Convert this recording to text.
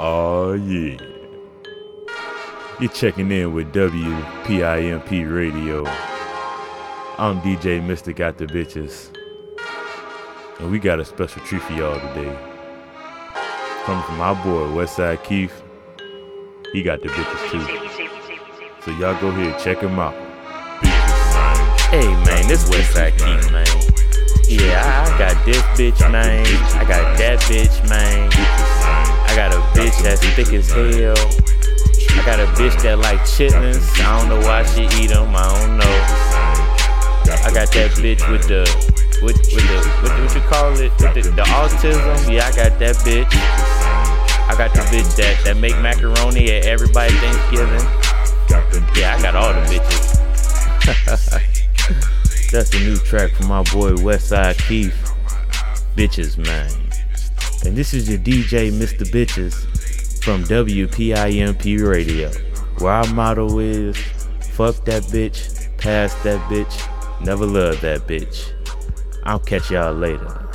Oh yeah. You're checking in with WPIMP Radio. I'm DJ Mr. Got the Bitches. And we got a special treat for y'all today. Coming from my boy Westside Keith. He got the bitches too. So y'all go ahead, check him out. Hey man, this Westside Keith, man. Yeah, I, got this bitch, man. I got that bitch, man. That's thick as hell. I got a bitch that like chitlins. I don't know why she eat them. I don't know. I got that bitch with the with with the what, what you call it with the, the autism. Yeah, I got that bitch. I got the bitch that that make macaroni at everybody Thanksgiving. Yeah, I got all the bitches. That's the new track from my boy Westside Keith. Bitches, man. And this is your DJ, Mr. Bitches, from WPIMP Radio, where our motto is fuck that bitch, pass that bitch, never love that bitch. I'll catch y'all later.